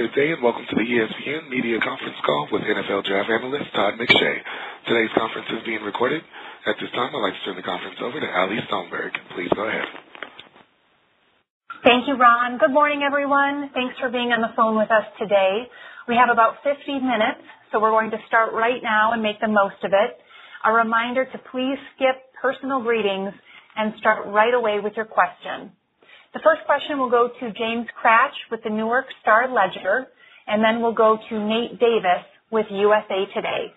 Good day, and welcome to the ESPN Media Conference Call with NFL Draft Analyst Todd McShay. Today's conference is being recorded. At this time, I'd like to turn the conference over to Ali Stoneberg. Please go ahead. Thank you, Ron. Good morning, everyone. Thanks for being on the phone with us today. We have about 50 minutes, so we're going to start right now and make the most of it. A reminder to please skip personal greetings and start right away with your question. The first question will go to James Kratch with the Newark Star-Ledger, and then we'll go to Nate Davis with USA Today.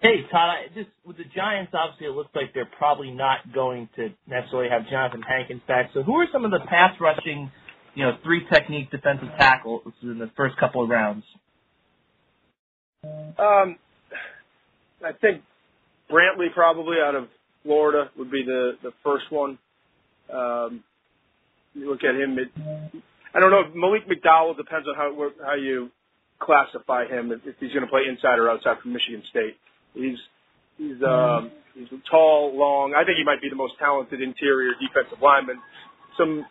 Hey, Todd. Just with the Giants, obviously, it looks like they're probably not going to necessarily have Jonathan Hankins back. So who are some of the pass-rushing, you know, three-technique defensive tackles in the first couple of rounds? Um, I think Brantley, probably out of Florida, would be the the first one. You look at him, I don't know. Malik McDowell depends on how how you classify him, if he's going to play inside or outside from Michigan State. He's he's um, he's tall, long. I think he might be the most talented interior defensive lineman. Some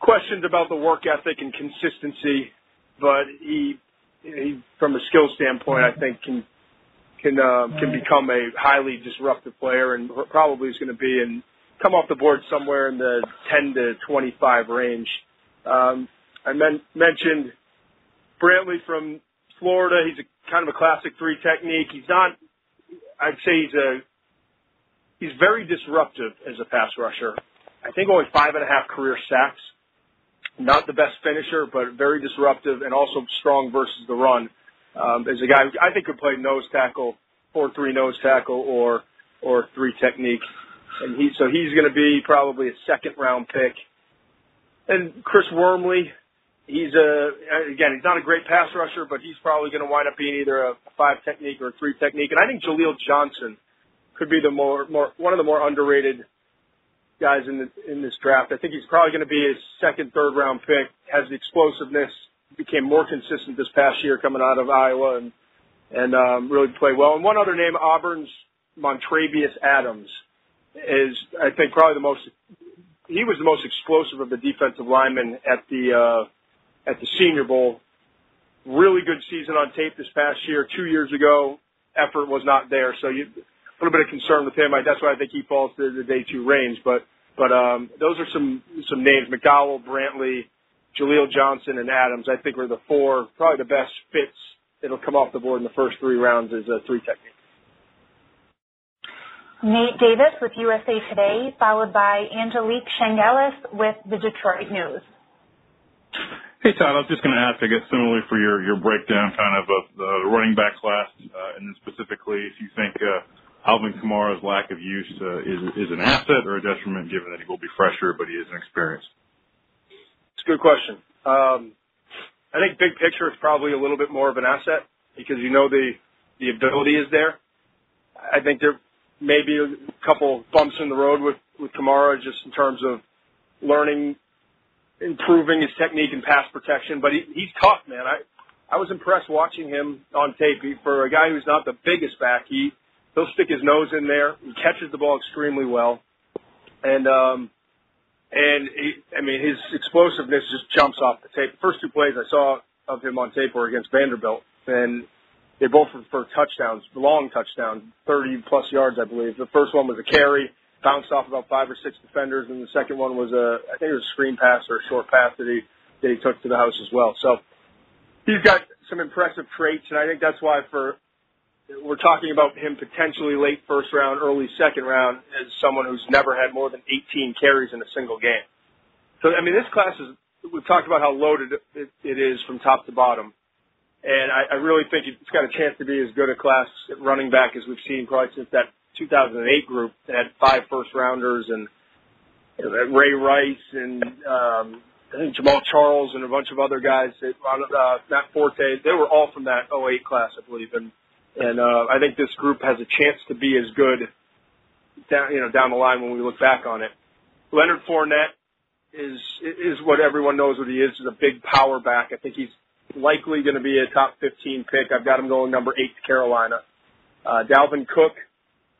questions about the work ethic and consistency, but he, he from a skill standpoint, I think can can uh, can become a highly disruptive player and probably is going to be and come off the board somewhere in the 10 to 25 range. Um, I mentioned Brantley from Florida. He's kind of a classic three-technique. He's not. I'd say he's a. He's very disruptive as a pass rusher. I think only five and a half career sacks. Not the best finisher, but very disruptive and also strong versus the run. Um, as a guy I think could play nose tackle, 4-3 nose tackle, or three-technique. So he's going to be probably a second-round pick. And Chris Wormley, he's a again, he's not a great pass rusher, but he's probably going to wind up being either a five-technique or a three-technique. And I think Jaleel Johnson could be the more more one of the more underrated guys in in this draft. I think he's probably going to be a second, third-round pick, has the explosiveness, became more consistent this past year coming out of Iowa, and and um, really played well. And one other name, Auburn's Montravius Adams, is I think probably the most he was the most explosive of the defensive linemen at the uh, at the Senior Bowl. Really good season on tape this past year. Two years ago, effort was not there. So a little bit of concern with him. That's why I think he falls to the day two range. But but those are some some names: McDowell, Brantley, Jaleel Johnson, and Adams. I think are the four, probably the best fits that'll come off the board in the first three rounds as a three-technique. Nate Davis with USA Today, followed by Angelique Chengelis with the Detroit News. Hey, Todd. I was just going to ask, I guess, similarly for your your breakdown kind of of the running back class, uh, and then specifically if you think uh, Alvin Kamara's lack of use uh, is is an asset or a detriment given that he will be fresher, but he is an inexperienced? It's a good question. Um, I think big picture is probably a little bit more of an asset because you know the, the ability is there. I think there may be a couple bumps in the road with with Kamara just in terms of learning, improving his technique and pass protection. But he's tough, man. I I was impressed watching him on tape. For a guy who's not the biggest back, he he'll stick his nose in there. He catches the ball extremely well. And um, and I mean, his explosiveness just jumps off the tape. The first two plays I saw of him on tape were against Vanderbilt, and they both were for touchdowns, long touchdowns, 30-plus yards, I believe. The first one was a carry, bounced off about five or six defenders, and the second one was a, I think it was a screen pass or a short pass that he that he took to the house as well. So he's got some impressive traits, and I think that's why for we're talking about him potentially late first round, early second round as someone who's never had more than 18 carries in a single game. So I mean, this class is we've talked about how loaded it is from top to bottom. And I, I really think it's got a chance to be as good a class at running back as we've seen probably since that 2008 group that had five first rounders and you know, Ray Rice and um, I think Jamaal Charles and a bunch of other guys. That, uh, Matt Forte, they were all from that 08 class, I believe. And and uh, I think this group has a chance to be as good down you know down the line when we look back on it. Leonard Fournette is is what everyone knows what he is. Is a big power back. I think he's likely going to be a top 15 pick. I've got him going number eight to Carolina. Uh, Dalvin Cook,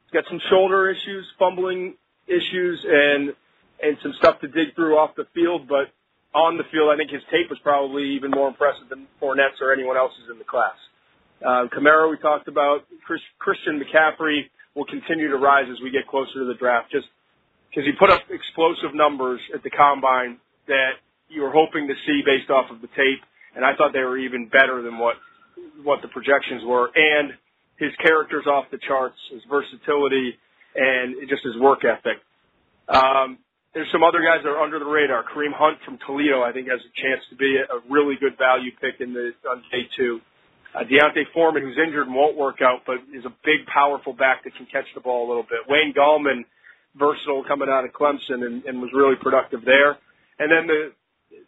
he's got some shoulder issues, fumbling issues, and and some stuff to dig through off the field. But on the field, I think his tape was probably even more impressive than Fournette's or anyone else's in the class. Uh, Kamara, we talked about. Chris, Christian McCaffrey will continue to rise as we get closer to the draft, just because he put up explosive numbers at the combine that you were hoping to see based off of the tape, and I thought they were even better than what what the projections were. And his character's off the charts, his versatility, and just his work ethic. Um, there's some other guys that are under the radar. Kareem Hunt from Toledo, I think, has a chance to be a really good value pick in the on day two. Uh, D'Onta Foreman, who's injured and won't work out, but is a big, powerful back that can catch the ball a little bit. Wayne Gallman, versatile coming out of Clemson and, and was really productive there. And then the,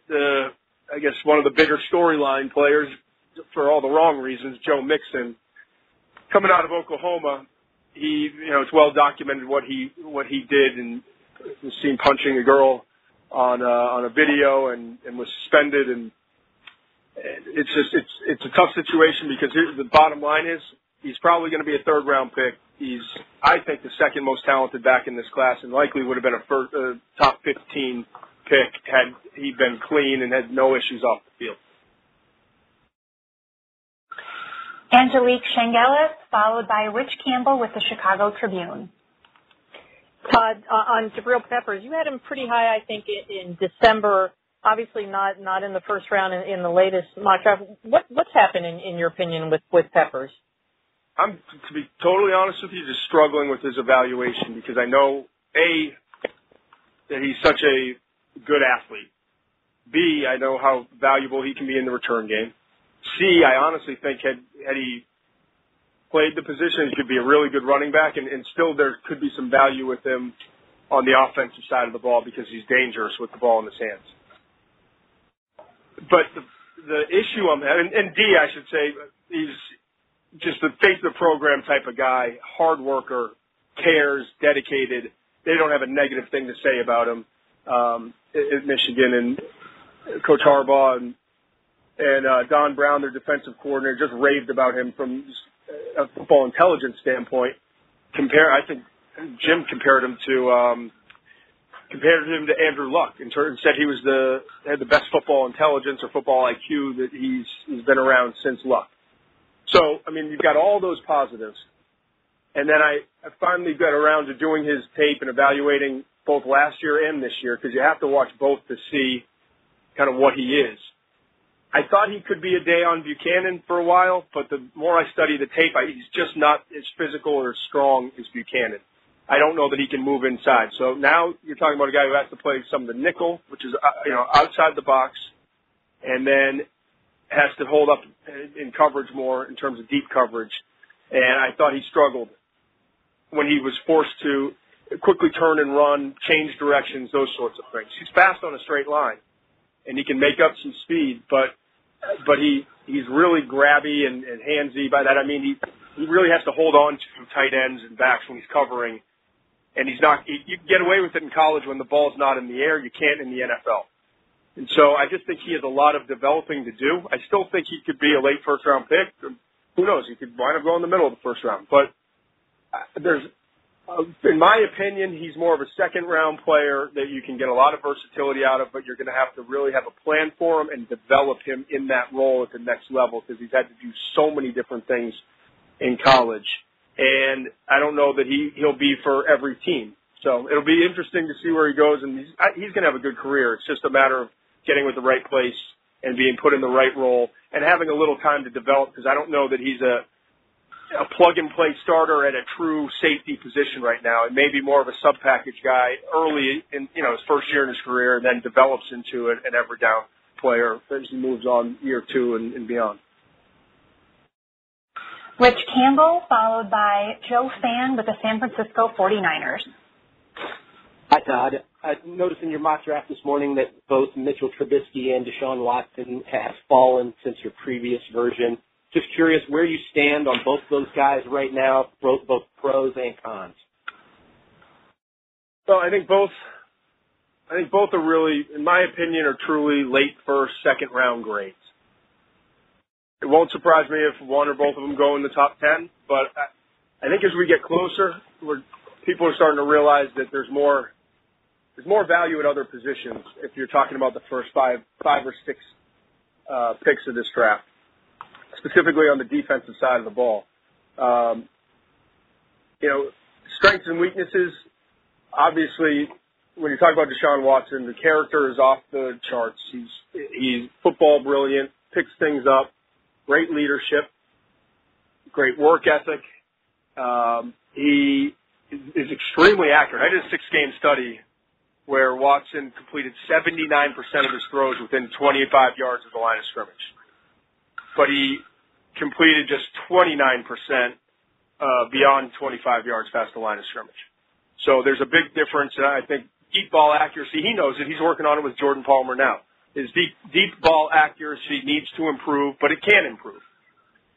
the, I guess one of the bigger storyline players for all the wrong reasons, Joe Mixon, coming out of Oklahoma. He, you know, it's well documented what he what he did and was seen punching a girl on uh, on a video and, and was suspended and it's just it's it's a tough situation because the bottom line is he's probably going to be a third round pick. He's I think the second most talented back in this class and likely would have been a first, uh, top 15 pick had he been clean and had no issues off the field. Angelique Chengelis, followed by Rich Campbell with the Chicago Tribune. Todd, uh, on Jabril Peppers, you had him pretty high, I think, in, in December. Obviously, not not in the first round in, in the latest mock draft. What what's happened in, in your opinion with with Peppers? I'm to be totally honest with you, just struggling with his evaluation because I know a that he's such a good athlete. B, I know how valuable he can be in the return game. C, I honestly think had had he played the position, he could be a really good running back, and, and still there could be some value with him on the offensive side of the ball because he's dangerous with the ball in his hands. But the the issue I'm having, and D, I should say, he's just the face of the program type of guy, hard worker, cares, dedicated. They don't have a negative thing to say about him um, at Michigan, and Coach Harbaugh and and uh, Don Brown, their defensive coordinator, just raved about him from a football intelligence standpoint. Compare, I think Jim compared him to um, compared him to Andrew Luck and said he was the had the best football intelligence or football IQ that he's he's been around since Luck. So I mean, you've got all those positives, and then I, I finally got around to doing his tape and evaluating both last year and this year because you have to watch both to see kind of what he is. I thought he could be a Deone Bucannon for a while, but the more I study the tape, I, he's just not as physical or as strong as Bucannon. I don't know that he can move inside. So now you're talking about a guy who has to play some of the nickel, which is uh, you know outside the box, and then has to hold up in coverage more in terms of deep coverage. And I thought he struggled when he was forced to quickly turn and run, change directions, those sorts of things. He's fast on a straight line, and he can make up some speed, but but he he's really grabby and, and handsy. By that I mean he he really has to hold on to tight ends and backs when he's covering, and he's not. You, you can get away with it in college when the ball's not in the air. You can't in the NFL. And so I just think he has a lot of developing to do. I still think he could be a late first round pick. Who knows? He could wind up going in the middle of the first round. But uh, there's Uh, in my opinion, he's more of a second round player that you can get a lot of versatility out of, but you're going to have to really have a plan for him and develop him in that role at the next level because he's had to do so many different things in college. And I don't know that he, he'll be for every team. So it'll be interesting to see where he goes and he's, he's going to have a good career. It's just a matter of getting with the right place and being put in the right role and having a little time to develop because I don't know that he's a, a plug and play starter at a true safety position right now. It may be more of a sub package guy early in you know his first year in his career, and then develops into an, an ever down player as he moves on year two and, and beyond. Rich Campbell, followed by Joe Fann with the San Francisco 49ers. Hi, Todd. I noticed in your mock draft this morning that both Mitchell Trubisky and Deshaun Watson have fallen since your previous version. Just curious where you stand on both those guys right now, both, pros and cons. Well, I think both. I think both are really, in my opinion, are truly late first, second round grades. It won't surprise me if one or both of them go in the top ten, but I, I think as we get closer, we're, people are starting to realize that there's more there's more value at other positions if you're talking about the first five five or six uh, picks of this draft, specifically on the defensive side of the ball. Um, you know, strengths and weaknesses. Obviously, when you talk about Deshaun Watson, the character is off the charts. He's he's football brilliant, picks things up, great leadership, great work ethic. Um, he is extremely accurate. I did a six game study where Watson completed 79% of his throws within 25 yards of the line of scrimmage. But he completed just 29% uh, beyond 25 yards past the line of scrimmage. So there's a big difference. And I think deep ball accuracy, he knows it. He's working on it with Jordan Palmer now. His deep, deep ball accuracy needs to improve, but it can improve.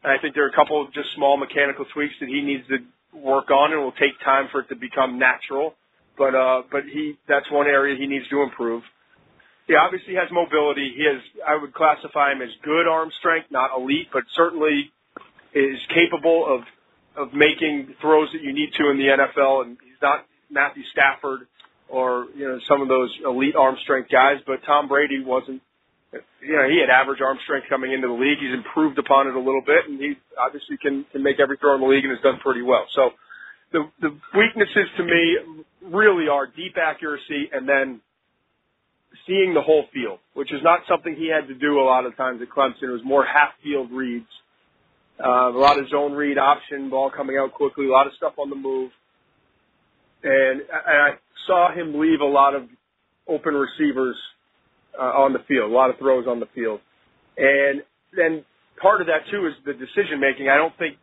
And I think there are a couple of just small mechanical tweaks that he needs to work on and it will take time for it to become natural. But, uh, but he, that's one area he needs to improve. He obviously has mobility. He has, I would classify him as good arm strength, not elite, but certainly is capable of, of making throws that you need to in the NFL. And he's not Matthew Stafford or, you know, some of those elite arm strength guys, but Tom Brady wasn't, you know, he had average arm strength coming into the league. He's improved upon it a little bit and he obviously can, can make every throw in the league and has done pretty well. So the, the weaknesses to me really are deep accuracy and then seeing the whole field, which is not something he had to do a lot of times at Clemson. It was more half field reads, uh, a lot of zone read option, ball coming out quickly, a lot of stuff on the move. And, and I saw him leave a lot of open receivers uh, on the field, a lot of throws on the field. And then part of that too is the decision making. I don't think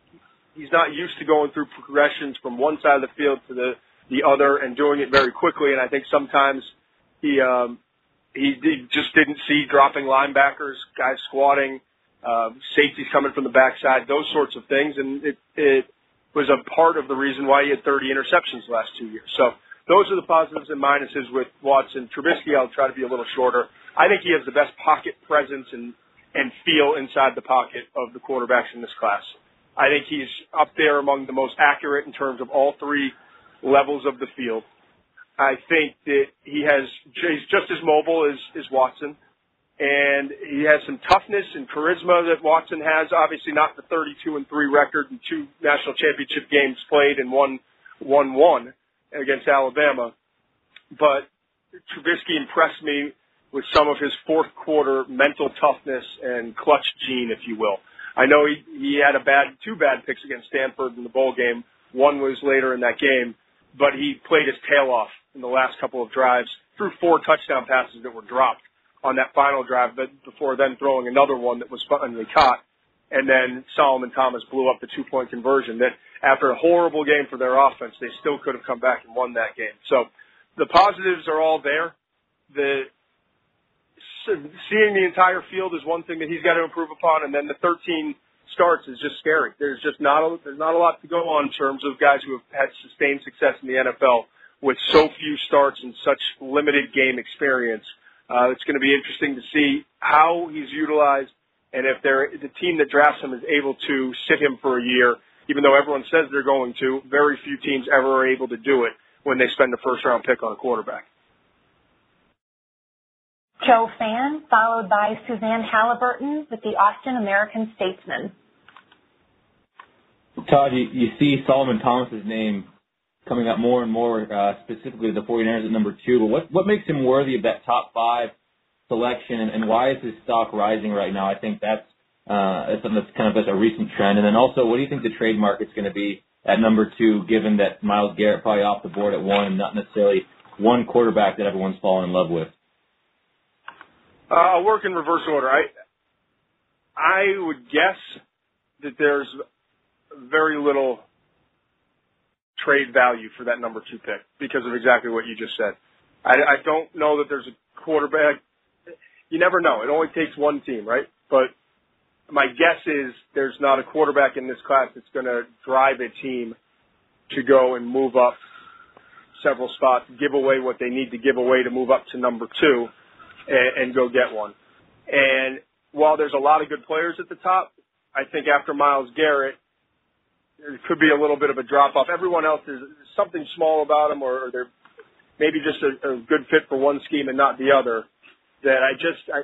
he's not used to going through progressions from one side of the field to the the other and doing it very quickly. And I think sometimes he um, he, he just didn't see dropping linebackers, guys squatting, uh, safeties coming from the backside, those sorts of things, and it it was a part of the reason why he had 30 interceptions last two years. So those are the positives and minuses with Watson. Trubisky, I'll try to be a little shorter. I think he has the best pocket presence and and feel inside the pocket of the quarterbacks in this class. I think he's up there among the most accurate in terms of all three levels of the field. I think that he has he's just as mobile as, as Watson, and he has some toughness and charisma that Watson has. Obviously, not the 32 and three record and two national championship games played and one one one against Alabama, but Trubisky impressed me with some of his fourth quarter mental toughness and clutch gene, if you will. I know he he had a bad two bad picks against Stanford in the bowl game. One was later in that game, but he played his tail off in the last couple of drives, threw four touchdown passes that were dropped on that final drive, but before then throwing another one that was finally caught. And then Solomon Thomas blew up the two point conversion that after a horrible game for their offense, they still could have come back and won that game. So the positives are all there. The seeing the entire field is one thing that he's got to improve upon, and then the 13 starts is just scary. There's just not a, there's not a lot to go on in terms of guys who have had sustained success in the NFL with so few starts and such limited game experience. Uh, it's going to be interesting to see how he's utilized and if they're, the team that drafts him is able to sit him for a year, even though everyone says they're going to. Very few teams ever are able to do it when they spend a first round pick on a quarterback. Joe Fann, followed by Suzanne Halliburton with the Austin American Statesman. Todd, you, you see Solomon Thomas's name coming up more and more, uh, specifically the 49ers at number two. But what, what makes him worthy of that top five selection, and, and why is his stock rising right now? I think that's uh, that's something that's kind of a recent trend. And then also, what do you think the trade market's going to be at number two, given that Myles Garrett probably off the board at one, and not necessarily one quarterback that everyone's fallen in love with? Uh, I'll work in reverse order. I I would guess that there's very little trade value for that number two pick because of exactly what you just said. I, I don't know that there's a quarterback. You never know. It only takes one team, right? But my guess is there's not a quarterback in this class that's going to drive a team to go and move up several spots, give away what they need to give away to move up to number two, and, and go get one. And while there's a lot of good players at the top, I think after Myles Garrett, there could be a little bit of a drop off. Everyone else is something small about them, or, they're maybe just a, a good fit for one scheme and not the other, that I just I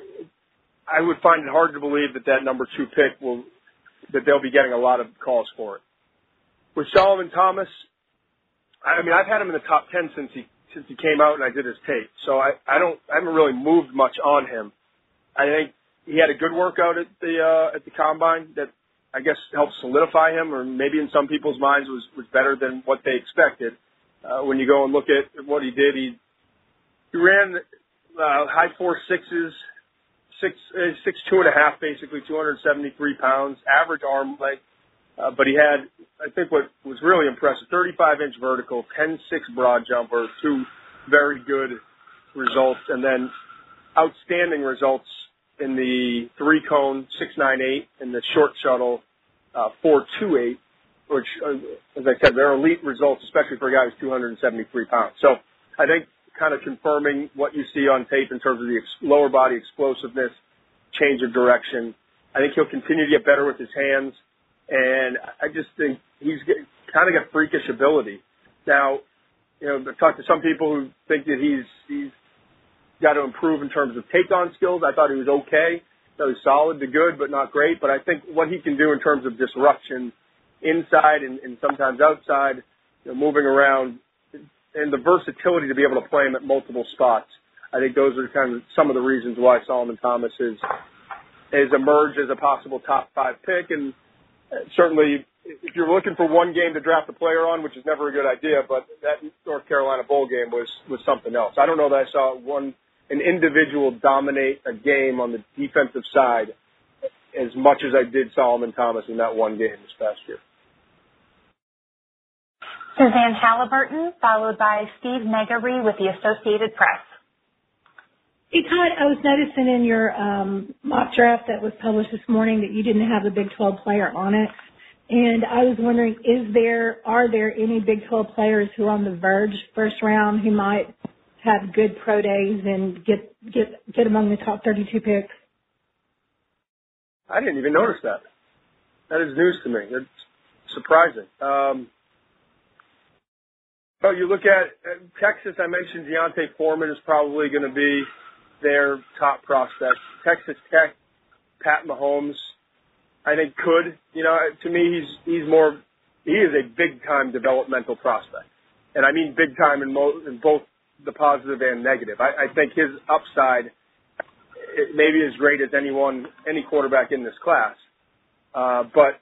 I would find it hard to believe that that number two pick will that they'll be getting a lot of calls for it. With Solomon Thomas, I mean I've had him in the top ten since he since he came out and I did his tape, so I I don't I haven't really moved much on him. I think he had a good workout at the uh, at the combine that I guess helped solidify him, or maybe in some people's minds was was better than what they expected. Uh, when you go and look at what he did, he he ran uh, high four sixes, six uh, six two and a half, basically 273 pounds, average arm length. Uh, but he had, I think, what was really impressive: 35 inch vertical, 10 6 broad jumper, two very good results, and then outstanding results in the three cone 698 and the short shuttle uh, 428, which, uh, as I said, they're elite results, especially for a guy who's 273 pounds. So I think kind of confirming what you see on tape in terms of the ex- lower body explosiveness, change of direction. I think he'll continue to get better with his hands, and I just think he's get, kind of got freakish ability. Now, you know, I've talked to some people who think that he's he's got to improve in terms of take on skills. I thought he was okay. That was solid to good, but not great. But I think what he can do in terms of disruption inside and, and sometimes outside, you know, moving around, and the versatility to be able to play him at multiple spots. I think those are kind of some of the reasons why Solomon Thomas is has emerged as a possible top five pick. And uh, certainly, if you're looking for one game to draft a player on, which is never a good idea, but that North Carolina bowl game was was something else. I don't know that I saw one an individual dominate a game on the defensive side as much as I did Solomon Thomas in that one game this past year. Suzanne Halliburton, followed by Steve Megargee with the Associated Press. Hey Todd, I was noticing in your um, mock draft that was published this morning that you didn't have a Big 12 player on it, and I was wondering, is there are there any Big 12 players who are on the verge first round who might have good pro days and get get get among the top 32 picks? I didn't even notice that. That is news to me. It's surprising. Um, oh, you look at, Texas. I mentioned D'Onta Foreman is probably going to be their top prospect. Texas Tech, Pat Mahomes, I think could. You know, to me, he's he's more. He is a big time developmental prospect, and I mean big time in, mo- in both the positive and negative. I, I think his upside may be as great as anyone, any quarterback in this class, uh, but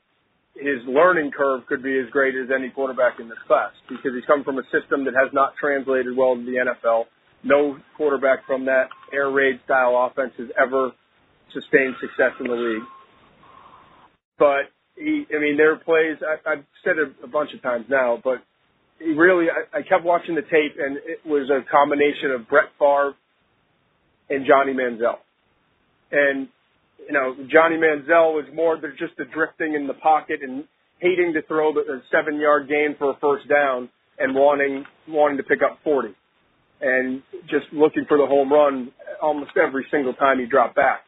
his learning curve could be as great as any quarterback in this class because he's come from a system that has not translated well to the NFL. No quarterback from that air raid style offense has ever sustained success in the league. But he, I mean, there are plays. I, I've said it a bunch of times now, but really, I, I kept watching the tape, and it was a combination of Brett Favre and Johnny Manziel. And you know, Johnny Manziel was more than just the drifting in the pocket and hating to throw the, seven yard gain for a first down and wanting wanting to pick up 40 and just looking for the home run almost every single time he dropped back.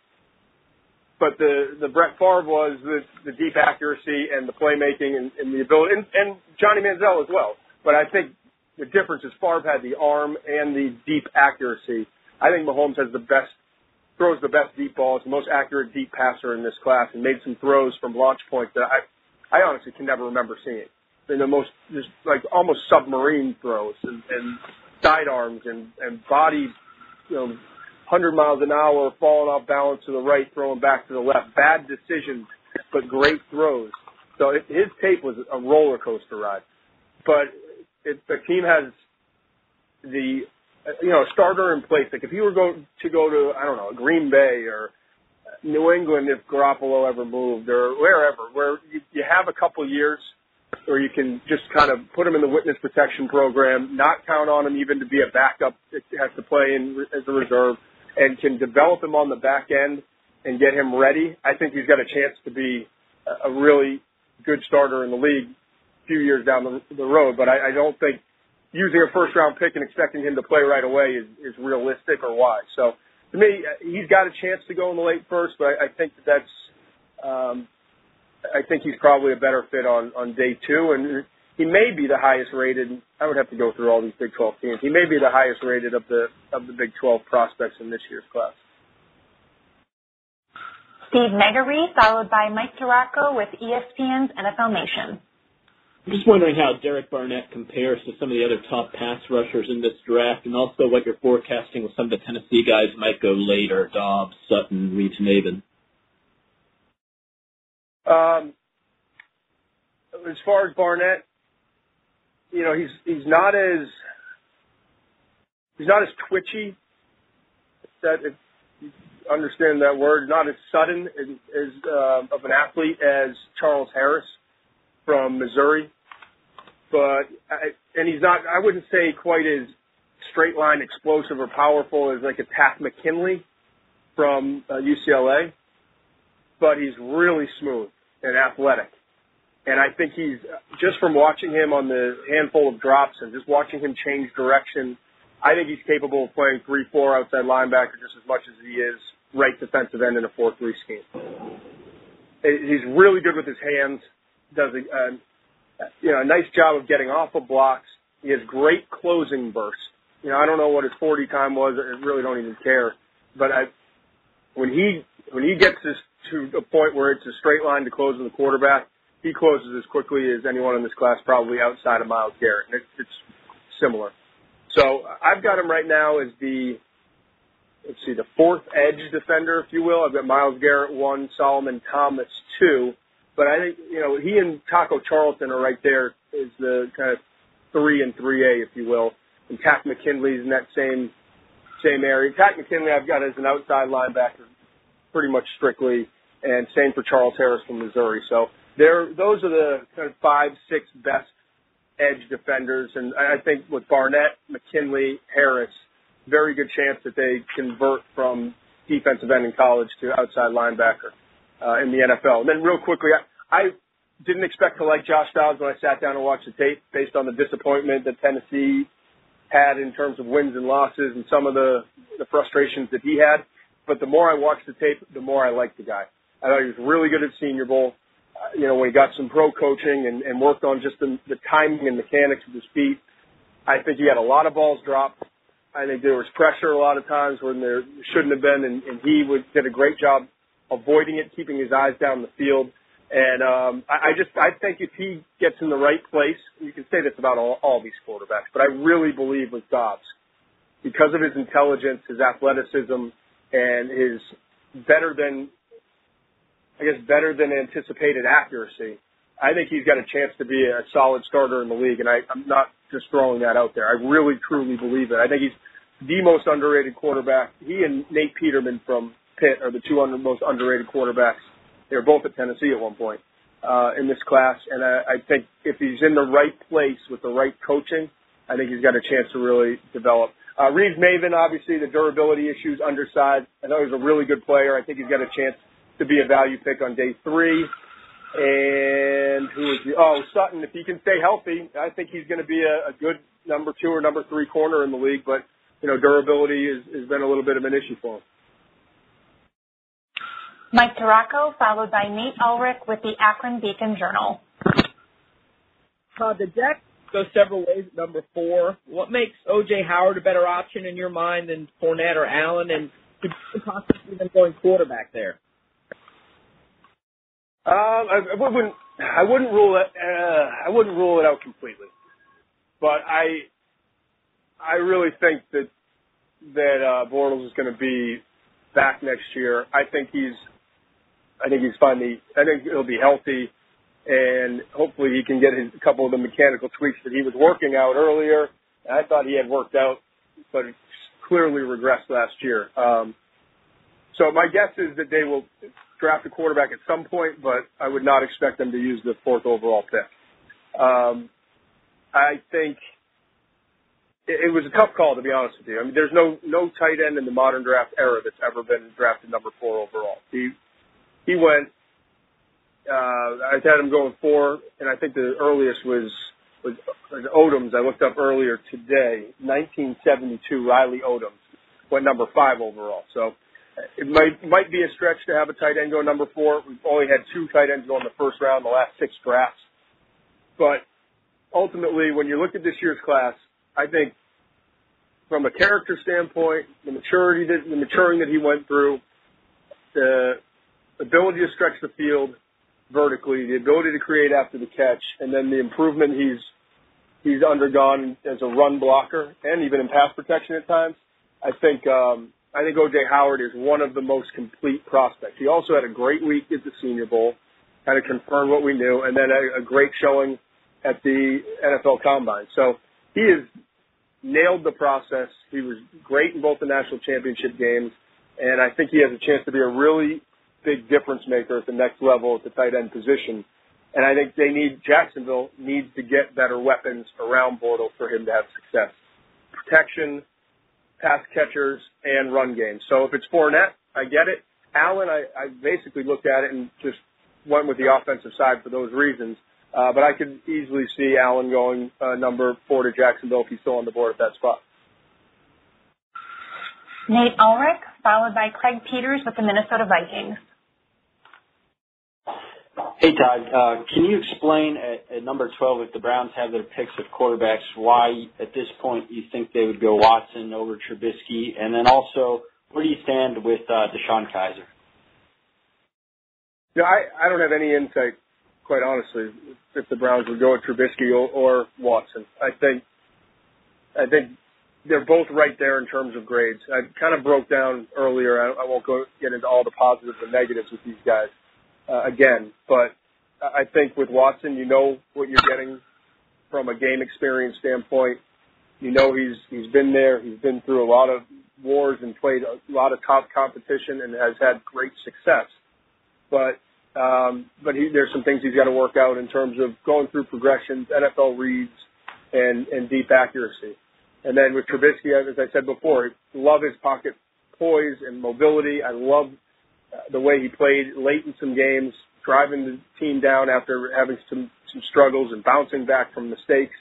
But the the Brett Favre was the, the deep accuracy and the playmaking and, and the ability, and, and Johnny Manziel as well. But I think the difference is Favre had the arm and the deep accuracy. I think Mahomes has the best, throws the best deep balls, the most accurate deep passer in this class, and made some throws from launch point that I, I honestly can never remember seeing. In the most, just like almost submarine throws and, and sidearms and, and body, you know, 100 miles an hour, falling off balance to the right, throwing back to the left. Bad decisions, but great throws. So it, his tape was a roller coaster ride. But if the team has the you know starter in place, like if he were going to go to I don't know Green Bay or New England, if Garoppolo ever moved or wherever, where you, you have a couple years where you can just kind of put him in the witness protection program, not count on him even to be a backup, it has to play in as a reserve, and can develop him on the back end and get him ready. I think he's got a chance to be a really good starter in the league few years down the, the road. But I, I don't think using a first round pick and expecting him to play right away is, is realistic or wise. So to me, he's got a chance to go in the late first, but I, I think that that's, um, I think he's probably a better fit on, on day two. And he may be the highest rated. I would have to go through all these Big 12 teams. He may be the highest rated of the of the Big 12 prospects in this year's class. Steve Megargee, followed by Mike DiRocco with ESPN's NFL Nation. I'm just wondering how Derek Barnett compares to some of the other top pass rushers in this draft, and also what you're forecasting with some of the Tennessee guys might go later, Dobbs, Sutton, Reeves-Maybin. Um, as far as Barnett, you know, he's he's not as he's not as twitchy. That if you understand that word, not as sudden as, as uh, of an athlete as Charles Harris from Missouri, but I, and he's not. I wouldn't say quite as straight line explosive or powerful as like a Takk McKinley from uh, UCLA, but he's really smooth and athletic. And I think he's just from watching him on the handful of drops and just watching him change direction. I think he's capable of playing three, four outside linebacker just as much as he is right defensive end in a four-three scheme. He's really good with his hands. Does a, uh, you know a nice job of getting off of blocks. He has great closing burst. You know I don't know what his 40 time was. I really don't even care. But I, when he when he gets this to a point where it's a straight line to closing the quarterback, he closes as quickly as anyone in this class, probably outside of Myles Garrett. It, it's similar. So I've got him right now as the let's see, the fourth edge defender, if you will. I've got Myles Garrett one, Solomon Thomas two. But I think, you know, he and Taco Charlton are right there is the kind of three and three A, if you will. And Takk McKinley's in that same same area. Takk McKinley I've got as an outside linebacker pretty much strictly and same for Charles Harris from Missouri. So there, those are the kind of five, six best edge defenders, and I think with Barnett, McKinley, Harris, very good chance that they convert from defensive end in college to outside linebacker uh, in the NFL. And then real quickly, I, I didn't expect to like Josh Dobbs when I sat down and watched the tape based on the disappointment that Tennessee had in terms of wins and losses and some of the, the frustrations that he had. But the more I watched the tape, the more I liked the guy. I thought he was really good at Senior Bowl you know, when he got some pro coaching and, and worked on just the, the timing and mechanics of his feet, I think he had a lot of balls dropped. I think there was pressure a lot of times when there shouldn't have been, and, and he would, did a great job avoiding it, keeping his eyes down the field. And um, I, I just I think if he gets in the right place, you can say this about all, all these quarterbacks, but I really believe with Dobbs because of his intelligence, his athleticism, and his better than I guess, better than anticipated accuracy, I think he's got a chance to be a solid starter in the league. And I, I'm not just throwing that out there. I really, truly believe it. I think he's the most underrated quarterback. He and Nate Peterman from Pitt are the two under, most underrated quarterbacks. They were both at Tennessee at one point uh, in this class. And I, I think if he's in the right place with the right coaching, I think he's got a chance to really develop. Uh, Reeves Maybin, obviously, the durability issues, underside. I know he's a really good player. I think he's got a chance to be a value pick on day three. And who is the, oh, Sutton, if he can stay healthy, I think he's going to be a, a good number two or number three corner in the league, but, you know, durability has, has been a little bit of an issue for him. Mike DiRocco, followed by Nate Ulrich with the Akron Beacon Journal. Uh, the deck goes several ways at number four. What makes O.J. Howard a better option in your mind than Fournette or Allen, and could you possibly even going quarterback there? Um, I, I wouldn't. I wouldn't rule it. Uh, I wouldn't rule it out completely, but I, I really think that that uh, Bortles is going to be back next year. I think he's. I think he's finally. I think he'll be healthy, and hopefully he can get his, a couple of the mechanical tweaks that he was working out earlier. I thought he had worked out, but clearly regressed last year. Um, so my guess is that they will draft a quarterback at some point, but I would not expect them to use the fourth overall pick. Um, I think it, it was a tough call to be honest with you. I mean, there's no no tight end in the modern draft era that's ever been drafted number four overall. He he went. Uh, I had him going four, and I think the earliest was was, was Odoms. I looked up earlier today, 1972. Riley Odoms went number five overall. So it might might be a stretch to have a tight end go number four. We've only had two tight ends go in the first round, the last six drafts. But ultimately, when you look at this year's class, I think from a character standpoint, the maturity that the maturing that he went through, the ability to stretch the field vertically, the ability to create after the catch, and then the improvement he's he's undergone as a run blocker and even in pass protection at times. I think um, I think OJ Howard is one of the most complete prospects. He also had a great week at the Senior Bowl, kind of confirmed what we knew, and then a, a great showing at the NFL Combine. So he has nailed the process. He was great in both the national championship games, and I think he has a chance to be a really big difference maker at the next level at the tight end position. And I think they need Jacksonville needs to get better weapons around Bortles for him to have success. Protection, pass catchers, and run game. So if it's Fournette, I get it. Allen, I, I basically looked at it and just went with the offensive side for those reasons. Uh, but I could easily see Allen going uh, number four to Jacksonville if he's still on the board at that spot. Nate Ulrich, followed by Craig Peters with the Minnesota Vikings. Hey, Todd. Uh, can you explain at, number 12, if the Browns have their picks of quarterbacks, why at this point you think they would go Watson over Trubisky? And then also, where do you stand with uh, DeShone Kizer? Yeah, I, don't have any insight, quite honestly, if the Browns would go with Trubisky or, or Watson. I think, I think they're both right there in terms of grades. I kind of broke down earlier. I won't go get into all the positives and negatives with these guys uh, again, but I think with Watson, you know what you're getting from a game experience standpoint. You know he's he's been there. He's been through a lot of wars and played a lot of top competition and has had great success. But um, but he, there's some things he's got to work out in terms of going through progressions, NFL reads, and and deep accuracy. And then with Trubisky, as I said before, love his pocket poise and mobility. I love the way he played late in some games, driving the team down after having some some struggles and bouncing back from mistakes.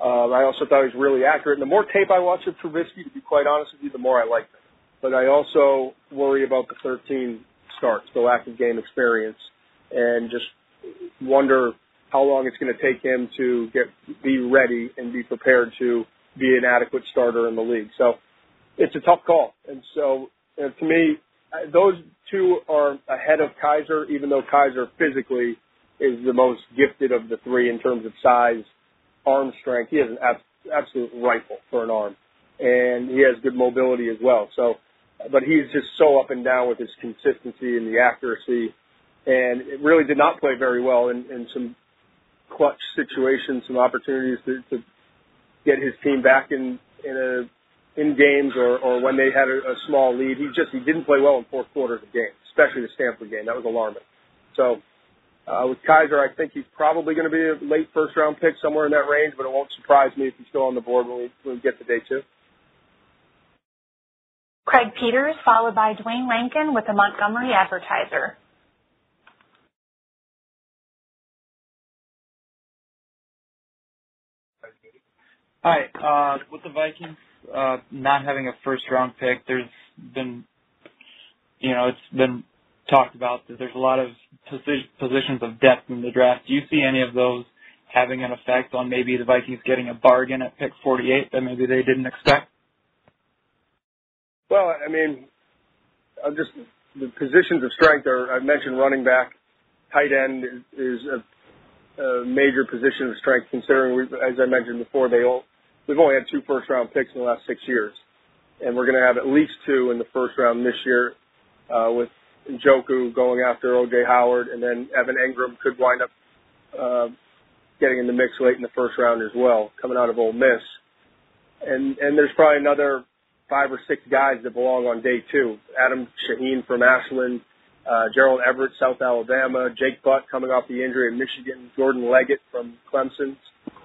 Um, I also thought he was really accurate. And the more tape I watch of Trubisky, to be quite honest with you, the more I like him. But I also worry about the 13 starts, the lack of game experience, and just wonder how long it's going to take him to get be ready and be prepared to be an adequate starter in the league. So it's a tough call. And so uh, to me, those two are ahead of Kizer, even though Kizer physically is the most gifted of the three in terms of size, arm strength. He has an ab- absolute rifle for an arm, and he has good mobility as well. So, but he's just so up and down with his consistency and the accuracy, and it really did not play very well in, in some clutch situations, some opportunities to, to get his team back in in a in games or, or when they had a, a small lead. He just he didn't play well in fourth quarters of games, especially the Stanford game. That was alarming. So uh, with Kizer, I think he's probably going to be a late first round pick somewhere in that range, but it won't surprise me if he's still on the board when we, when we get to day two. Craig Peters, followed by Dwayne Rankin with the Montgomery Advertiser. Hi. Uh, with the Vikings, uh, not having a first round pick, there's been, you know, it's been talked about that there's a lot of posi- positions of depth in the draft. Do you see any of those having an effect on maybe the Vikings getting a bargain at pick 48 that maybe they didn't expect? Well, I mean, I'm just the positions of strength are. I mentioned running back, tight end is, is a, a major position of strength considering, we, as I mentioned before, they all we've only had two first round picks in the last six years, and we're going to have at least two in the first round this year, uh, with Njoku going after OJ Howard, and then Evan Engram could wind up uh, getting in the mix late in the first round as well, coming out of Ole Miss. And and there's probably another five or six guys that belong on day two. Adam Shaheen from Ashland, uh, Gerald Everett, South Alabama, Jake Butt coming off the injury in Michigan, Jordan Leggett from Clemson,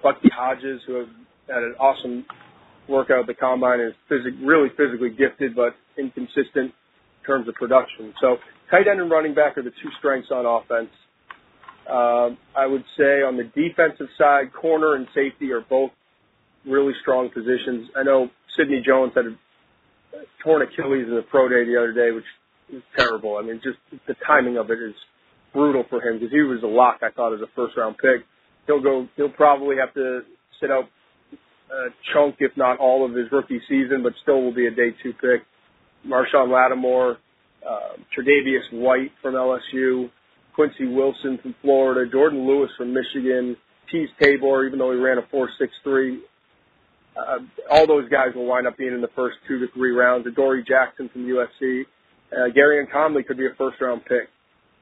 Bucky Hodges, who have had an awesome workout the combine is phys- really physically gifted but inconsistent in terms of production. So tight end and running back are the two strengths on offense. Um, I would say on the defensive side, corner and safety are both really strong positions. I know Sidney Jones had a torn Achilles in the pro day the other day, which is terrible. I mean, just the timing of it is brutal for him because he was a lock, I thought, as a first round pick. he'll go. He'll probably have to sit out a chunk, if not all, of his rookie season, but still will be a day two pick. Marshon Lattimore, uh, Tre'Davious White from LSU, Quincy Wilson from Florida, Jordan Lewis from Michigan, Teez Tabor, even though he ran a 4.63. Uh, all those guys will wind up being in the first two to three rounds. Adoree Jackson from USC. Uh, Gary and Conley could be a first round pick.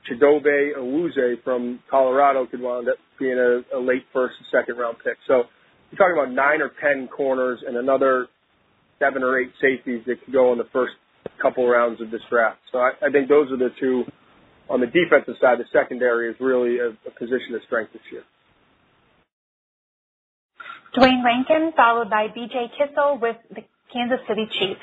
Chidobe Awuzie from Colorado could wind up being a, a late first and second round pick. So you're talking about nine or ten corners and another seven or eight safeties that could go in the first couple rounds of this draft. So I, I think those are the two on the defensive side. The secondary is really a, a position of strength this year. Duane Rankin, followed by B.J. Kissel with the Kansas City Chiefs.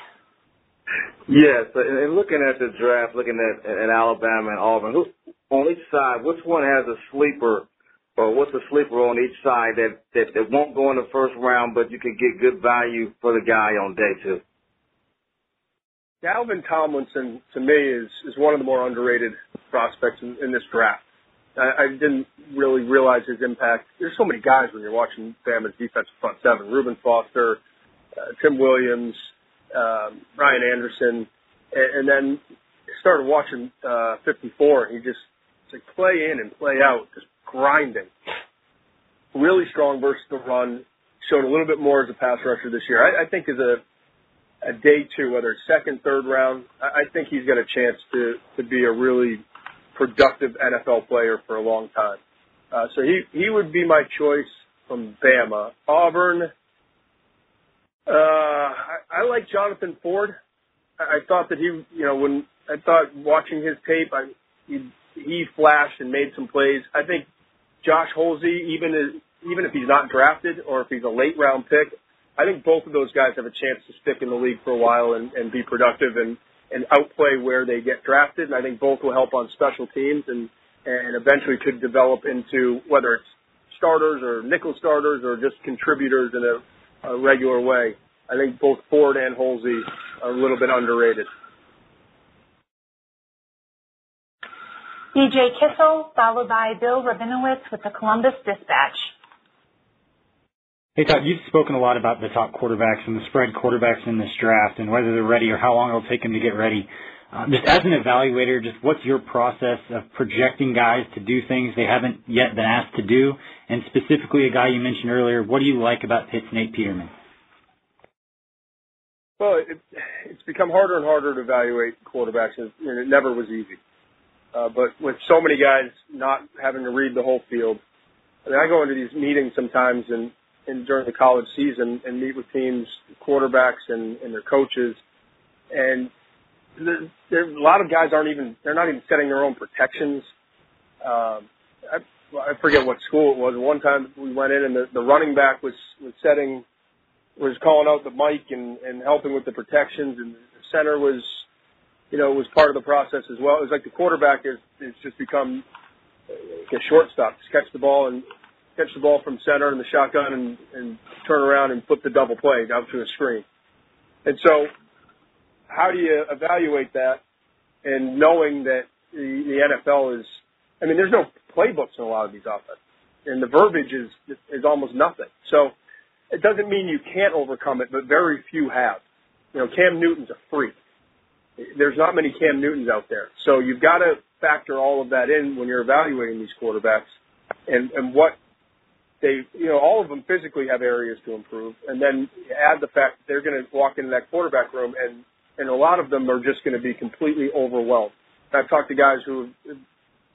Yes, and looking at the draft, looking at, at Alabama and Auburn, who, on each side, which one has a sleeper, or what's a sleeper on each side that, that that won't go in the first round, but you can get good value for the guy on day two? Dalvin Tomlinson, to me, is is one of the more underrated prospects in, in this draft. I, I didn't really realize his impact. There's so many guys when you're watching Bama's defensive front seven: Reuben Foster, uh, Tim Williams, um, Ryan Anderson, and, and then started watching uh, 54, and he just like play in and play out, just grinding. Really strong versus the run. Showed a little bit more as a pass rusher this year. I, I think as a a day two, whether it's second, third round, I, I think he's got a chance to to be a really productive NFL player for a long time. Uh, so he he would be my choice from Bama. Auburn. Uh, I, I like Jonathan Ford. I, I thought that he, you know, when I thought watching his tape, I he he flashed and made some plays. I think Josh Holsey, even as, even if he's not drafted or if he's a late round pick, I think both of those guys have a chance to stick in the league for a while and, and be productive and and outplay where they get drafted. And I think both will help on special teams and and eventually could develop into whether it's starters or nickel starters or just contributors in a, a regular way. I think both Ford and Holsey are a little bit underrated. BJ Kissel, followed by Bill Rabinowitz with the Columbus Dispatch. Hey Todd, you've spoken a lot about the top quarterbacks and the spread quarterbacks in this draft and whether they're ready or how long it'll take them to get ready. Uh, just as an evaluator, just what's your process of projecting guys to do things they haven't yet been asked to do? And specifically, a guy you mentioned earlier, what do you like about Pitt's Nate Peterman? Well, it, it's become harder and harder to evaluate quarterbacks, and it never was easy. Uh, but with so many guys not having to read the whole field, I mean, I go into these meetings sometimes and, and during the college season and meet with teams, quarterbacks and, and their coaches, and there, there, a lot of guys aren't even they're not even setting their own protections. Um, I, I forget what school it was. One time we went in and the, the running back was was setting was calling out the mic and and helping with the protections, and the center was you know was part of the process as well. It was like the quarterback is is just become a shortstop, just catch the ball and catch the ball from center in the shotgun and, and turn around and flip the double play out to a screen. And so how do you evaluate that and knowing that the, the NFL is, I mean, there's no playbooks in a lot of these offenses, and the verbiage is is almost nothing. So it doesn't mean you can't overcome it, but very few have. You know, Cam Newton's a freak. There's not many Cam Newtons out there, so you've got to factor all of that in when you're evaluating these quarterbacks, and and what they, you know, all of them physically have areas to improve, and then add the fact that they're going to walk into that quarterback room and and a lot of them are just going to be completely overwhelmed. I've talked to guys who have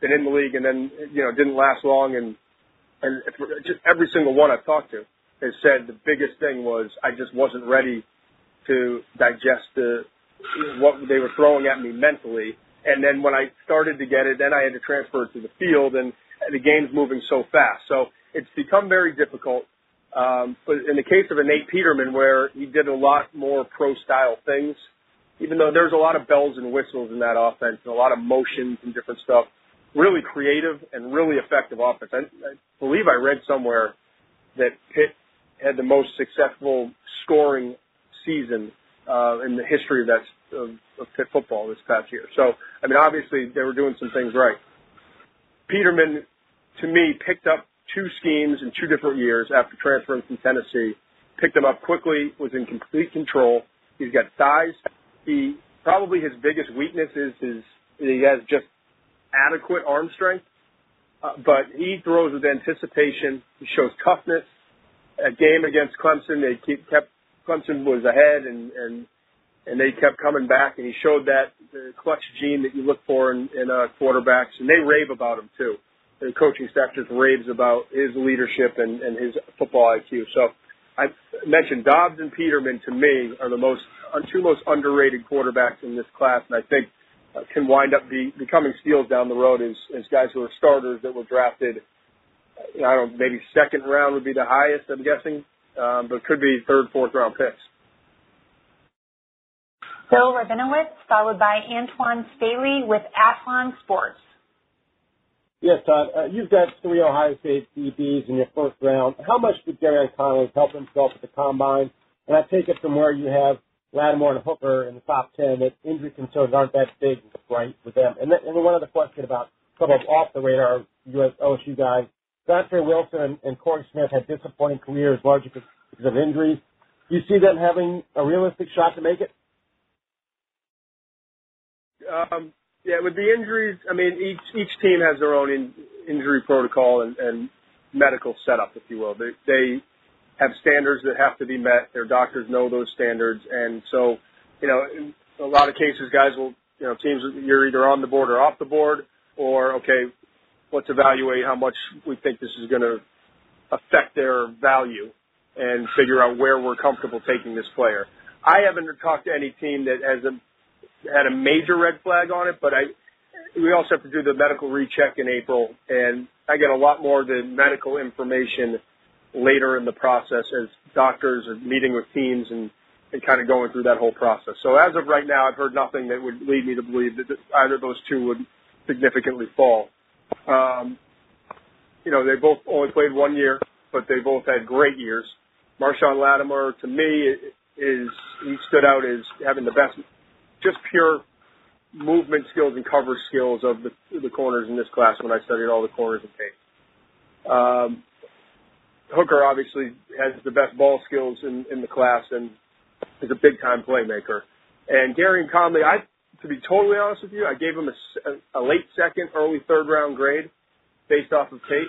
been in the league and then you know didn't last long, and and just every single one I've talked to has said the biggest thing was I just wasn't ready to digest the what they were throwing at me mentally. And then when I started to get it, then I had to transfer it to the field, and the game's moving so fast. So it's become very difficult. Um, but in the case of a Nate Peterman, where he did a lot more pro style things, even though there's a lot of bells and whistles in that offense and a lot of motions and different stuff, really creative and really effective offense. I, I believe I read somewhere that Pitt had the most successful scoring season uh, in the history of that of, of Pitt football this past year. So, I mean, obviously they were doing some things right. Peterman, to me, picked up two schemes in two different years after transferring from Tennessee. Picked him up quickly, was in complete control. He's got size. He probably his biggest weakness is his he has just adequate arm strength, uh, but he throws with anticipation. He shows toughness. A game against Clemson, they keep, kept Clemson was ahead and and and they kept coming back, and he showed that the clutch gene that you look for in, in uh, quarterbacks, and they rave about him too. The coaching staff just raves about his leadership and, and his football IQ. So I mentioned Dobbs and Peterman to me are the most two most underrated quarterbacks in this class, and I think uh, can wind up be, becoming steals down the road as, as guys who are starters that were drafted. I don't maybe second round would be the highest, I'm guessing, um, but could be third, fourth round picks. Bill Rabinowitz, followed by Antoine Staley with Athlon Sports. Yes, Todd. Uh, you've got three Ohio State DBs in your first round. How much did Gareon Conley help himself at the combine? And I take it from where you have Lattimore and Hooker in the top 10 that injury concerns aren't that big, right, with them. And, then, and one other question about a couple of off the radar US OSU guys. Dontre Wilson and, and Corey Smith had disappointing careers largely because, because of injuries. Do you see them having a realistic shot to make it? Um, yeah, with the injuries, I mean, each each team has their own in, injury protocol and, and medical setup, if you will. They, they have standards that have to be met. Their doctors know those standards, and so, you know, in a lot of cases, guys will, you know, teams you're either on the board or off the board, or okay, let's evaluate how much we think this is going to affect their value, and figure out where we're comfortable taking this player. I haven't talked to any team that has a had a major red flag on it, but I we also have to do the medical recheck in April, and I get a lot more of the medical information later in the process as doctors are meeting with teams and, and kind of going through that whole process. So as of right now, I've heard nothing that would lead me to believe that either of those two would significantly fall. Um, you know, they both only played one year, but they both had great years. Marshon Lattimore, to me, is he stood out as having the best just pure movement skills and cover skills of the, the corners in this class when I studied all the corners and tape. Um, Hooker obviously has the best ball skills in, in the class and is a big time playmaker. And Gareon Conley, I, to be totally honest with you, I gave him a, a late second, early third round grade based off of tape.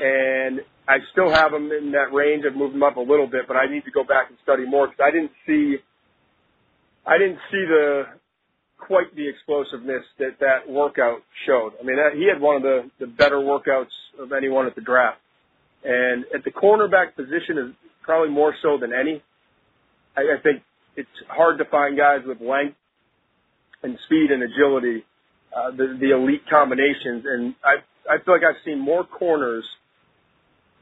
And I still have him in that range. I've moved him up a little bit, but I need to go back and study more because I didn't see I didn't see the quite the explosiveness that that workout showed. I mean, he had one of the the better workouts of anyone at the draft, and at the cornerback position is probably more so than any. I, I think it's hard to find guys with length and speed and agility, uh, the the elite combinations, and I I feel like I've seen more corners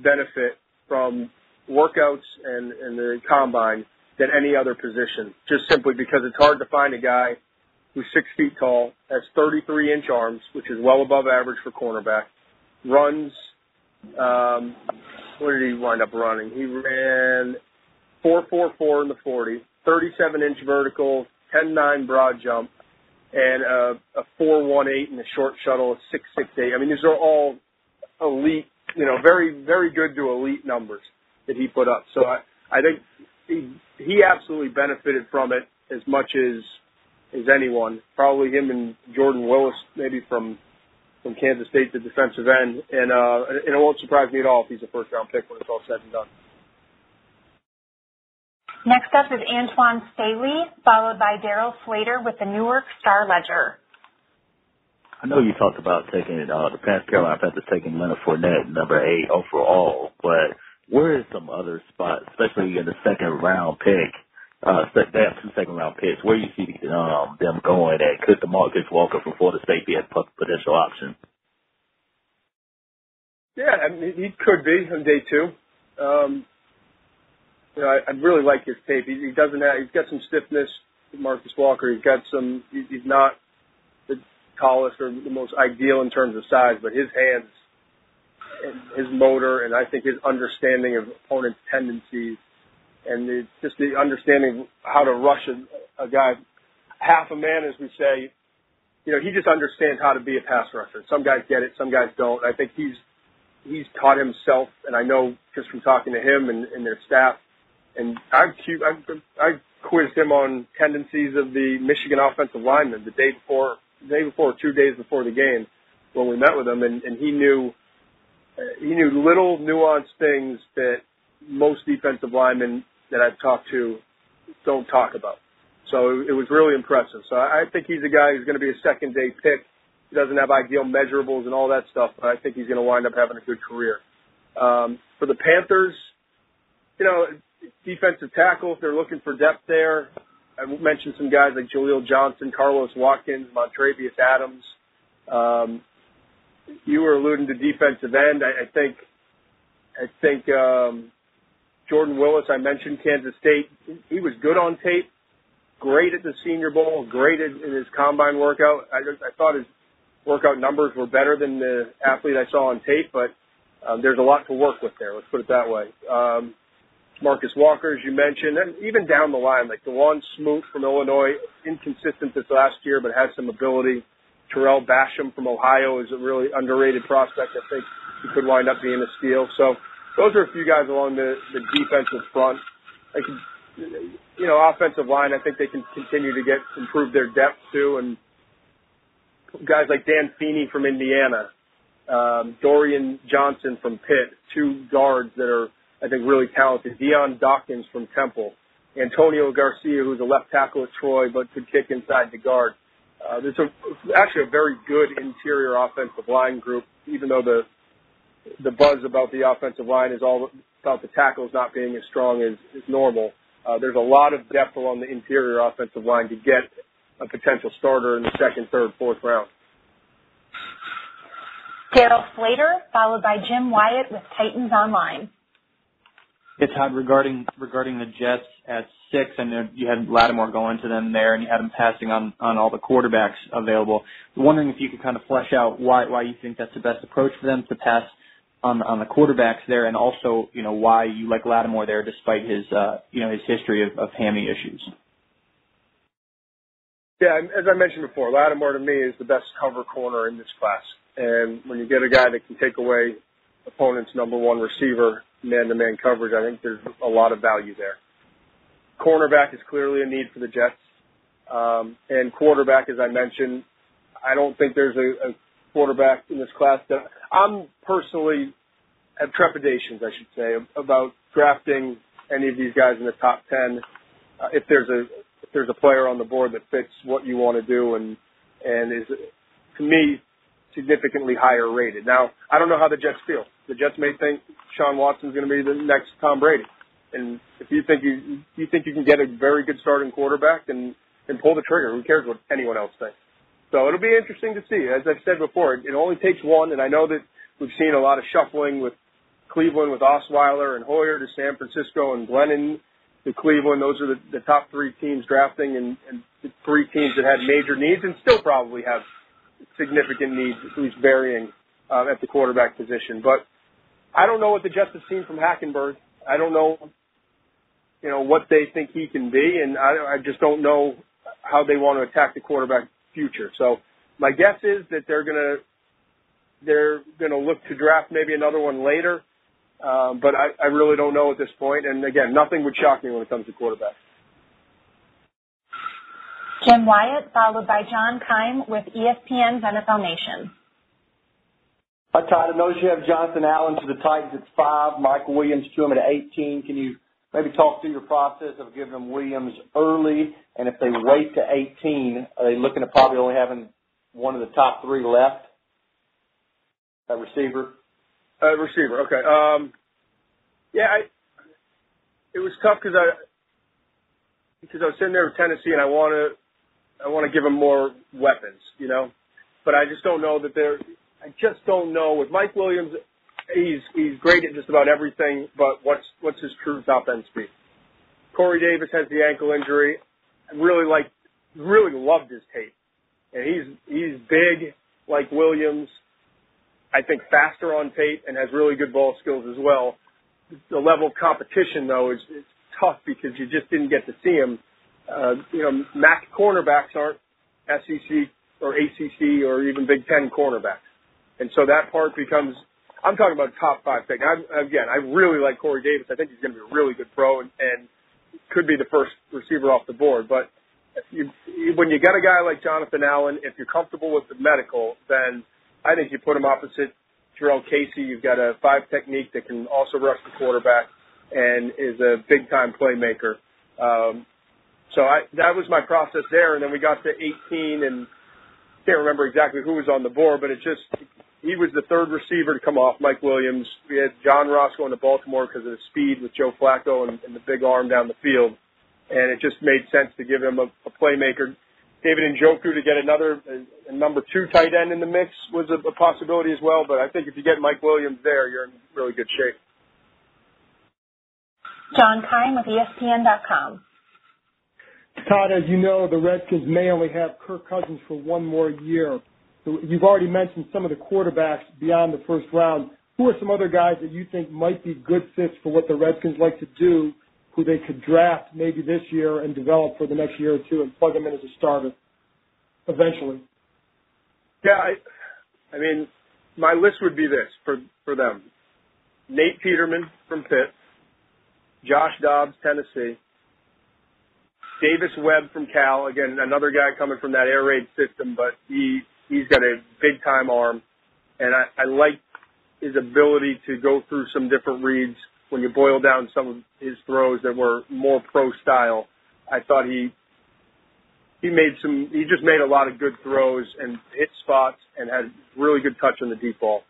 benefit from workouts and and the combine than any other position, just simply because it's hard to find a guy who's six feet tall, has 33 inch arms, which is well above average for cornerback, runs, um, what did he wind up running? He ran 4.44 in the 40, 37 inch vertical, 10.9 broad jump, and a, a 4.18 in the short shuttle, a 6.68. I mean, these are all elite, you know, very, very good to elite numbers that he put up. So I, I think he, he absolutely benefited from it as much as as anyone. Probably him and Jordan Willis, maybe from from Kansas State, the defensive end, and uh, and it won't surprise me at all if he's a first round pick when it's all said and done. Next up is Antoine Staley, followed by Darryl Slater with the Newark Star Ledger. I know you talked about taking it uh, the Past Carolina Panthers taking Leonard Fournette, number eight overall, but where is some other spots, especially in the second round pick? Uh, they have two second round picks. Where do you see um, them going, and could Demarcus Walker from Florida State be a potential option? Yeah, I mean, he could be on day two. Um, you know, I, I really like his tape. He, he doesn't have. He's got some stiffness. Marcus Walker. He's got some. He, he's not the tallest or the most ideal in terms of size, but his hands his motor and I think his understanding of opponents' tendencies and the, just the understanding of how to rush a, a guy half a man, as we say. You know, he just understands how to be a pass rusher. Some guys get it, some guys don't. I think he's he's taught himself, and I know just from talking to him and, and their staff. And I've, I've I quizzed him on tendencies of the Michigan offensive lineman the day before, the day before, two days before the game when we met with him, and, and he knew he knew little nuanced things that most defensive linemen that I've talked to don't talk about. So it was really impressive. So I think he's a guy who's going to be a second day pick. He doesn't have ideal measurables and all that stuff, but I think he's going to wind up having a good career. Um, for the Panthers, you know, defensive tackle, if they're looking for depth there, I mentioned some guys like Jaleel Johnson, Carlos Watkins, Montravius Adams. Um, you were alluding to defensive end. I, I think, I think um, Jordan Willis. I mentioned Kansas State. He was good on tape, great at the Senior Bowl, great in, in his combine workout. I, just, I thought his workout numbers were better than the athlete I saw on tape, but um, there's a lot to work with there. Let's put it that way. Um, Marcus Walker, as you mentioned, and even down the line, like Dawuane Smoot from Illinois, inconsistent this last year, but has some ability. Tarell Basham from Ohio is a really underrated prospect. I think he could wind up being a steal. So those are a few guys along the, the defensive front. Like, you know, offensive line, I think they can continue to get improve their depth too, and guys like Dan Feeney from Indiana, um, Dorian Johnson from Pitt, two guards that are I think really talented. Dion Dawkins from Temple, Antonio Garcia, who's a left tackle at Troy but could kick inside the guard. Uh, there's a, actually a very good interior offensive line group, even though the the buzz about the offensive line is all about the tackles not being as strong as, as normal. Uh, there's a lot of depth along the interior offensive line to get a potential starter in the second, third, fourth round. Darryl Slater, followed by Jim Wyatt with Titans Online. Yeah, Todd, regarding regarding the Jets at six, I know you had Lattimore going to them there, and you had him passing on on all the quarterbacks available. Wondering if you could kind of flesh out why why you think that's the best approach for them to pass on on the quarterbacks there, and also you know why you like Lattimore there despite his uh, you know his history of, of hammy issues. Yeah, as I mentioned before, Lattimore to me is the best cover corner in this class, and when you get a guy that can take away opponent's number one receiver man-to-man coverage, I think there's a lot of value there. Cornerback is clearly a need for the Jets. Um, and quarterback, as I mentioned, I don't think there's a, a quarterback in this class that I'm personally have trepidations, I should say, about drafting any of these guys in the top 10. Uh, if there's a if there's a player on the board that fits what you want to do and and is to me significantly higher rated. Now, I don't know how the Jets feel. The Jets may think Sean Watson's going to be the next Tom Brady. And if you think you you think you can get a very good starting quarterback, then then pull the trigger. Who cares what anyone else thinks? So it'll be interesting to see. As I've said before, it only takes one, and I know that we've seen a lot of shuffling with Cleveland with Osweiler and Hoyer to San Francisco and Glennon to Cleveland. Those are the, the top three teams drafting, and, and the three teams that had major needs and still probably have significant needs, least varying uh, at the quarterback position. But I don't know what the Jets have seen from Hackenberg. I don't know, you know, what they think he can be, and I, I just don't know how they want to attack the quarterback future. So my guess is that they're gonna they're gonna look to draft maybe another one later. Um, but I, I really don't know at this point. And again, nothing would shock me when it comes to quarterback. Jim Wyatt, followed by John Keim with ESPN's NFL Nation. Hi, Todd. I noticed you have Jonathan Allen to the Titans at five, Michael Williams to him at 18. Can you maybe talk through your process of giving them Williams early? And if they wait to 18, are they looking at probably only having one of the top three left at receiver? Uh, receiver, okay. Um, yeah, I, it was tough because I because I was sitting there with Tennessee and I want to I want to give them more weapons, you know. But I just don't know that they're. I just don't know with Mike Williams. He's he's great at just about everything, but what's what's his true top end speed? Corey Davis has the ankle injury. I really like, really loved his tape, and he's he's big like Williams. I think faster on tape and has really good ball skills as well. The level of competition though is, is tough because you just didn't get to see him uh, you know, MAC cornerbacks aren't SEC or ACC or even Big Ten cornerbacks. And so that part becomes I'm talking about top five pick. I, again, I really like Corey Davis. I think he's going to be a really good pro and, and could be the first receiver off the board. But you, when you got a guy like Jonathan Allen, if you're comfortable with the medical, then I think you put him opposite Jurrell Casey. You've got a five technique that can also rush the quarterback and is a big time playmaker. Um, so I, that was my process there. And then we got to 18 and can't remember exactly who was on the board, but it just, he was the third receiver to come off Mike Williams. We had John Ross going to Baltimore because of the speed with Joe Flacco and, and the big arm down the field. And it just made sense to give him a, a playmaker. David Njoku to get another a, number two tight end in the mix was a, a possibility as well. But I think if you get Mike Williams there, you're in really good shape. John Keim with ESPN.com. Todd, as you know, the Redskins may only have Kirk Cousins for one more year. So you've already mentioned some of the quarterbacks beyond the first round. Who are some other guys that you think might be good fits for what the Redskins like to do, who they could draft maybe this year and develop for the next year or two and plug them in as a starter eventually? Yeah, I, I mean, my list would be this for for them: Nate Peterman from Pitt, Josh Dobbs, Tennessee, Davis Webb from Cal, again, another guy coming from that air raid system, but he, he's got a big time arm. And I, I like his ability to go through some different reads when you boil down some of his throws that were more pro style. I thought he, he made some, he just made a lot of good throws and hit spots and had really good touch on the deep ball.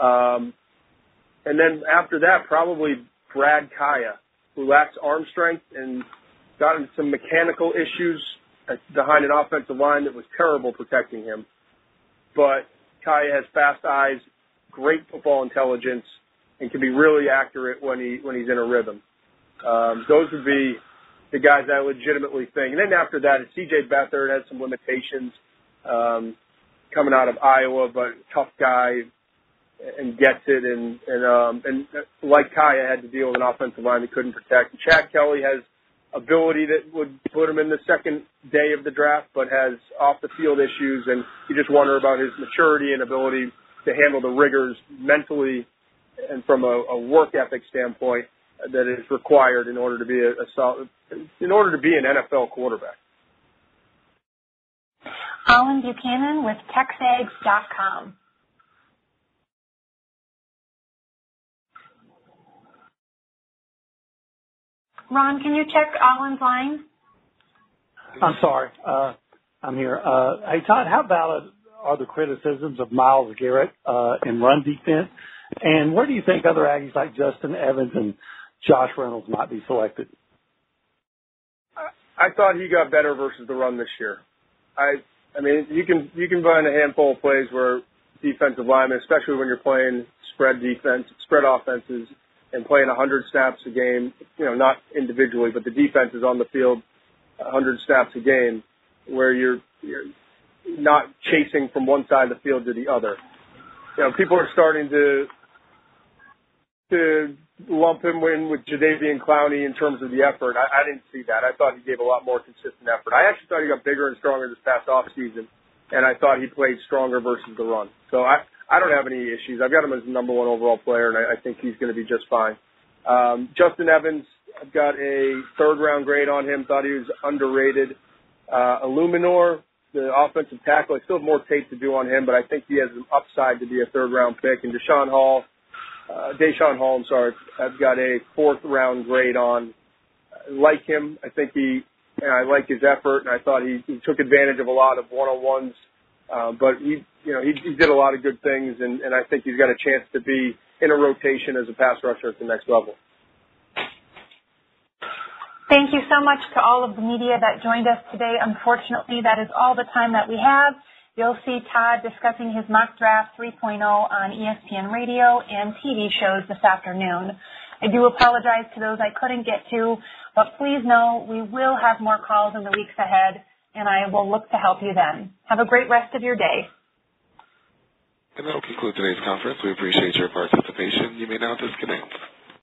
Um, and then after that, probably Brad Kaaya, who lacks arm strength and got into some mechanical issues behind an offensive line that was terrible protecting him. But Kaaya has fast eyes, great football intelligence, and can be really accurate when he when he's in a rhythm. Um, those would be the guys I legitimately think. And then after that, C.J. Beathard had some limitations um, coming out of Iowa, but tough guy and gets it. And and um, and like Kaaya had to deal with an offensive line that couldn't protect. Chad Kelly has ability that would put him in the second day of the draft, but has off the field issues, and you just wonder about his maturity and ability to handle the rigors mentally and from a, a work ethic standpoint that is required in order to be a, a solid, in order to be an NFL quarterback. Alan Buchanan with TexAgs.com. Ron, can you check Alan's line? I'm sorry. Uh, I'm here. Uh, hey, Todd, how valid are the criticisms of Myles Garrett uh, in run defense? And where do you think other Aggies like Justin Evans and Josh Reynolds might be selected? I thought he got better versus the run this year. I, I mean, you can you can find a handful of plays where defensive linemen, especially when you're playing spread defense, spread offenses, and playing 100 snaps a game, you know, not individually, but the defense is on the field 100 snaps a game where you're, you're not chasing from one side of the field to the other. You know, people are starting to, to lump him in with Jadeveon Clowney in terms of the effort. I, I didn't see that. I thought he gave a lot more consistent effort. I actually thought he got bigger and stronger this past offseason, and I thought he played stronger versus the run. So I, I don't have any issues. I've got him as number one overall player, and I, I think he's going to be just fine. Um, Justin Evans, I've got a third round grade on him. Thought he was underrated. Uh, Eluemunor, the offensive tackle, I still have more tape to do on him, but I think he has an upside to be a third round pick. And Deshaun Hall, uh, Deshaun Hall, I'm sorry, I've got a fourth round grade on. I like him. I think he, and I like his effort, and I thought he, he took advantage of a lot of one on ones uh, but he, you know, he, he did a lot of good things, and, and I think he's got a chance to be in a rotation as a pass rusher at the next level. Thank you so much to all of the media that joined us today. Unfortunately, that is all the time that we have. You'll see Todd discussing his mock draft 3.0 on ESPN radio and TV shows this afternoon. I do apologize to those I couldn't get to, but please know we will have more calls in the weeks ahead and I will look to help you then. Have a great rest of your day. And that'll conclude today's conference. We appreciate your participation. You may now disconnect.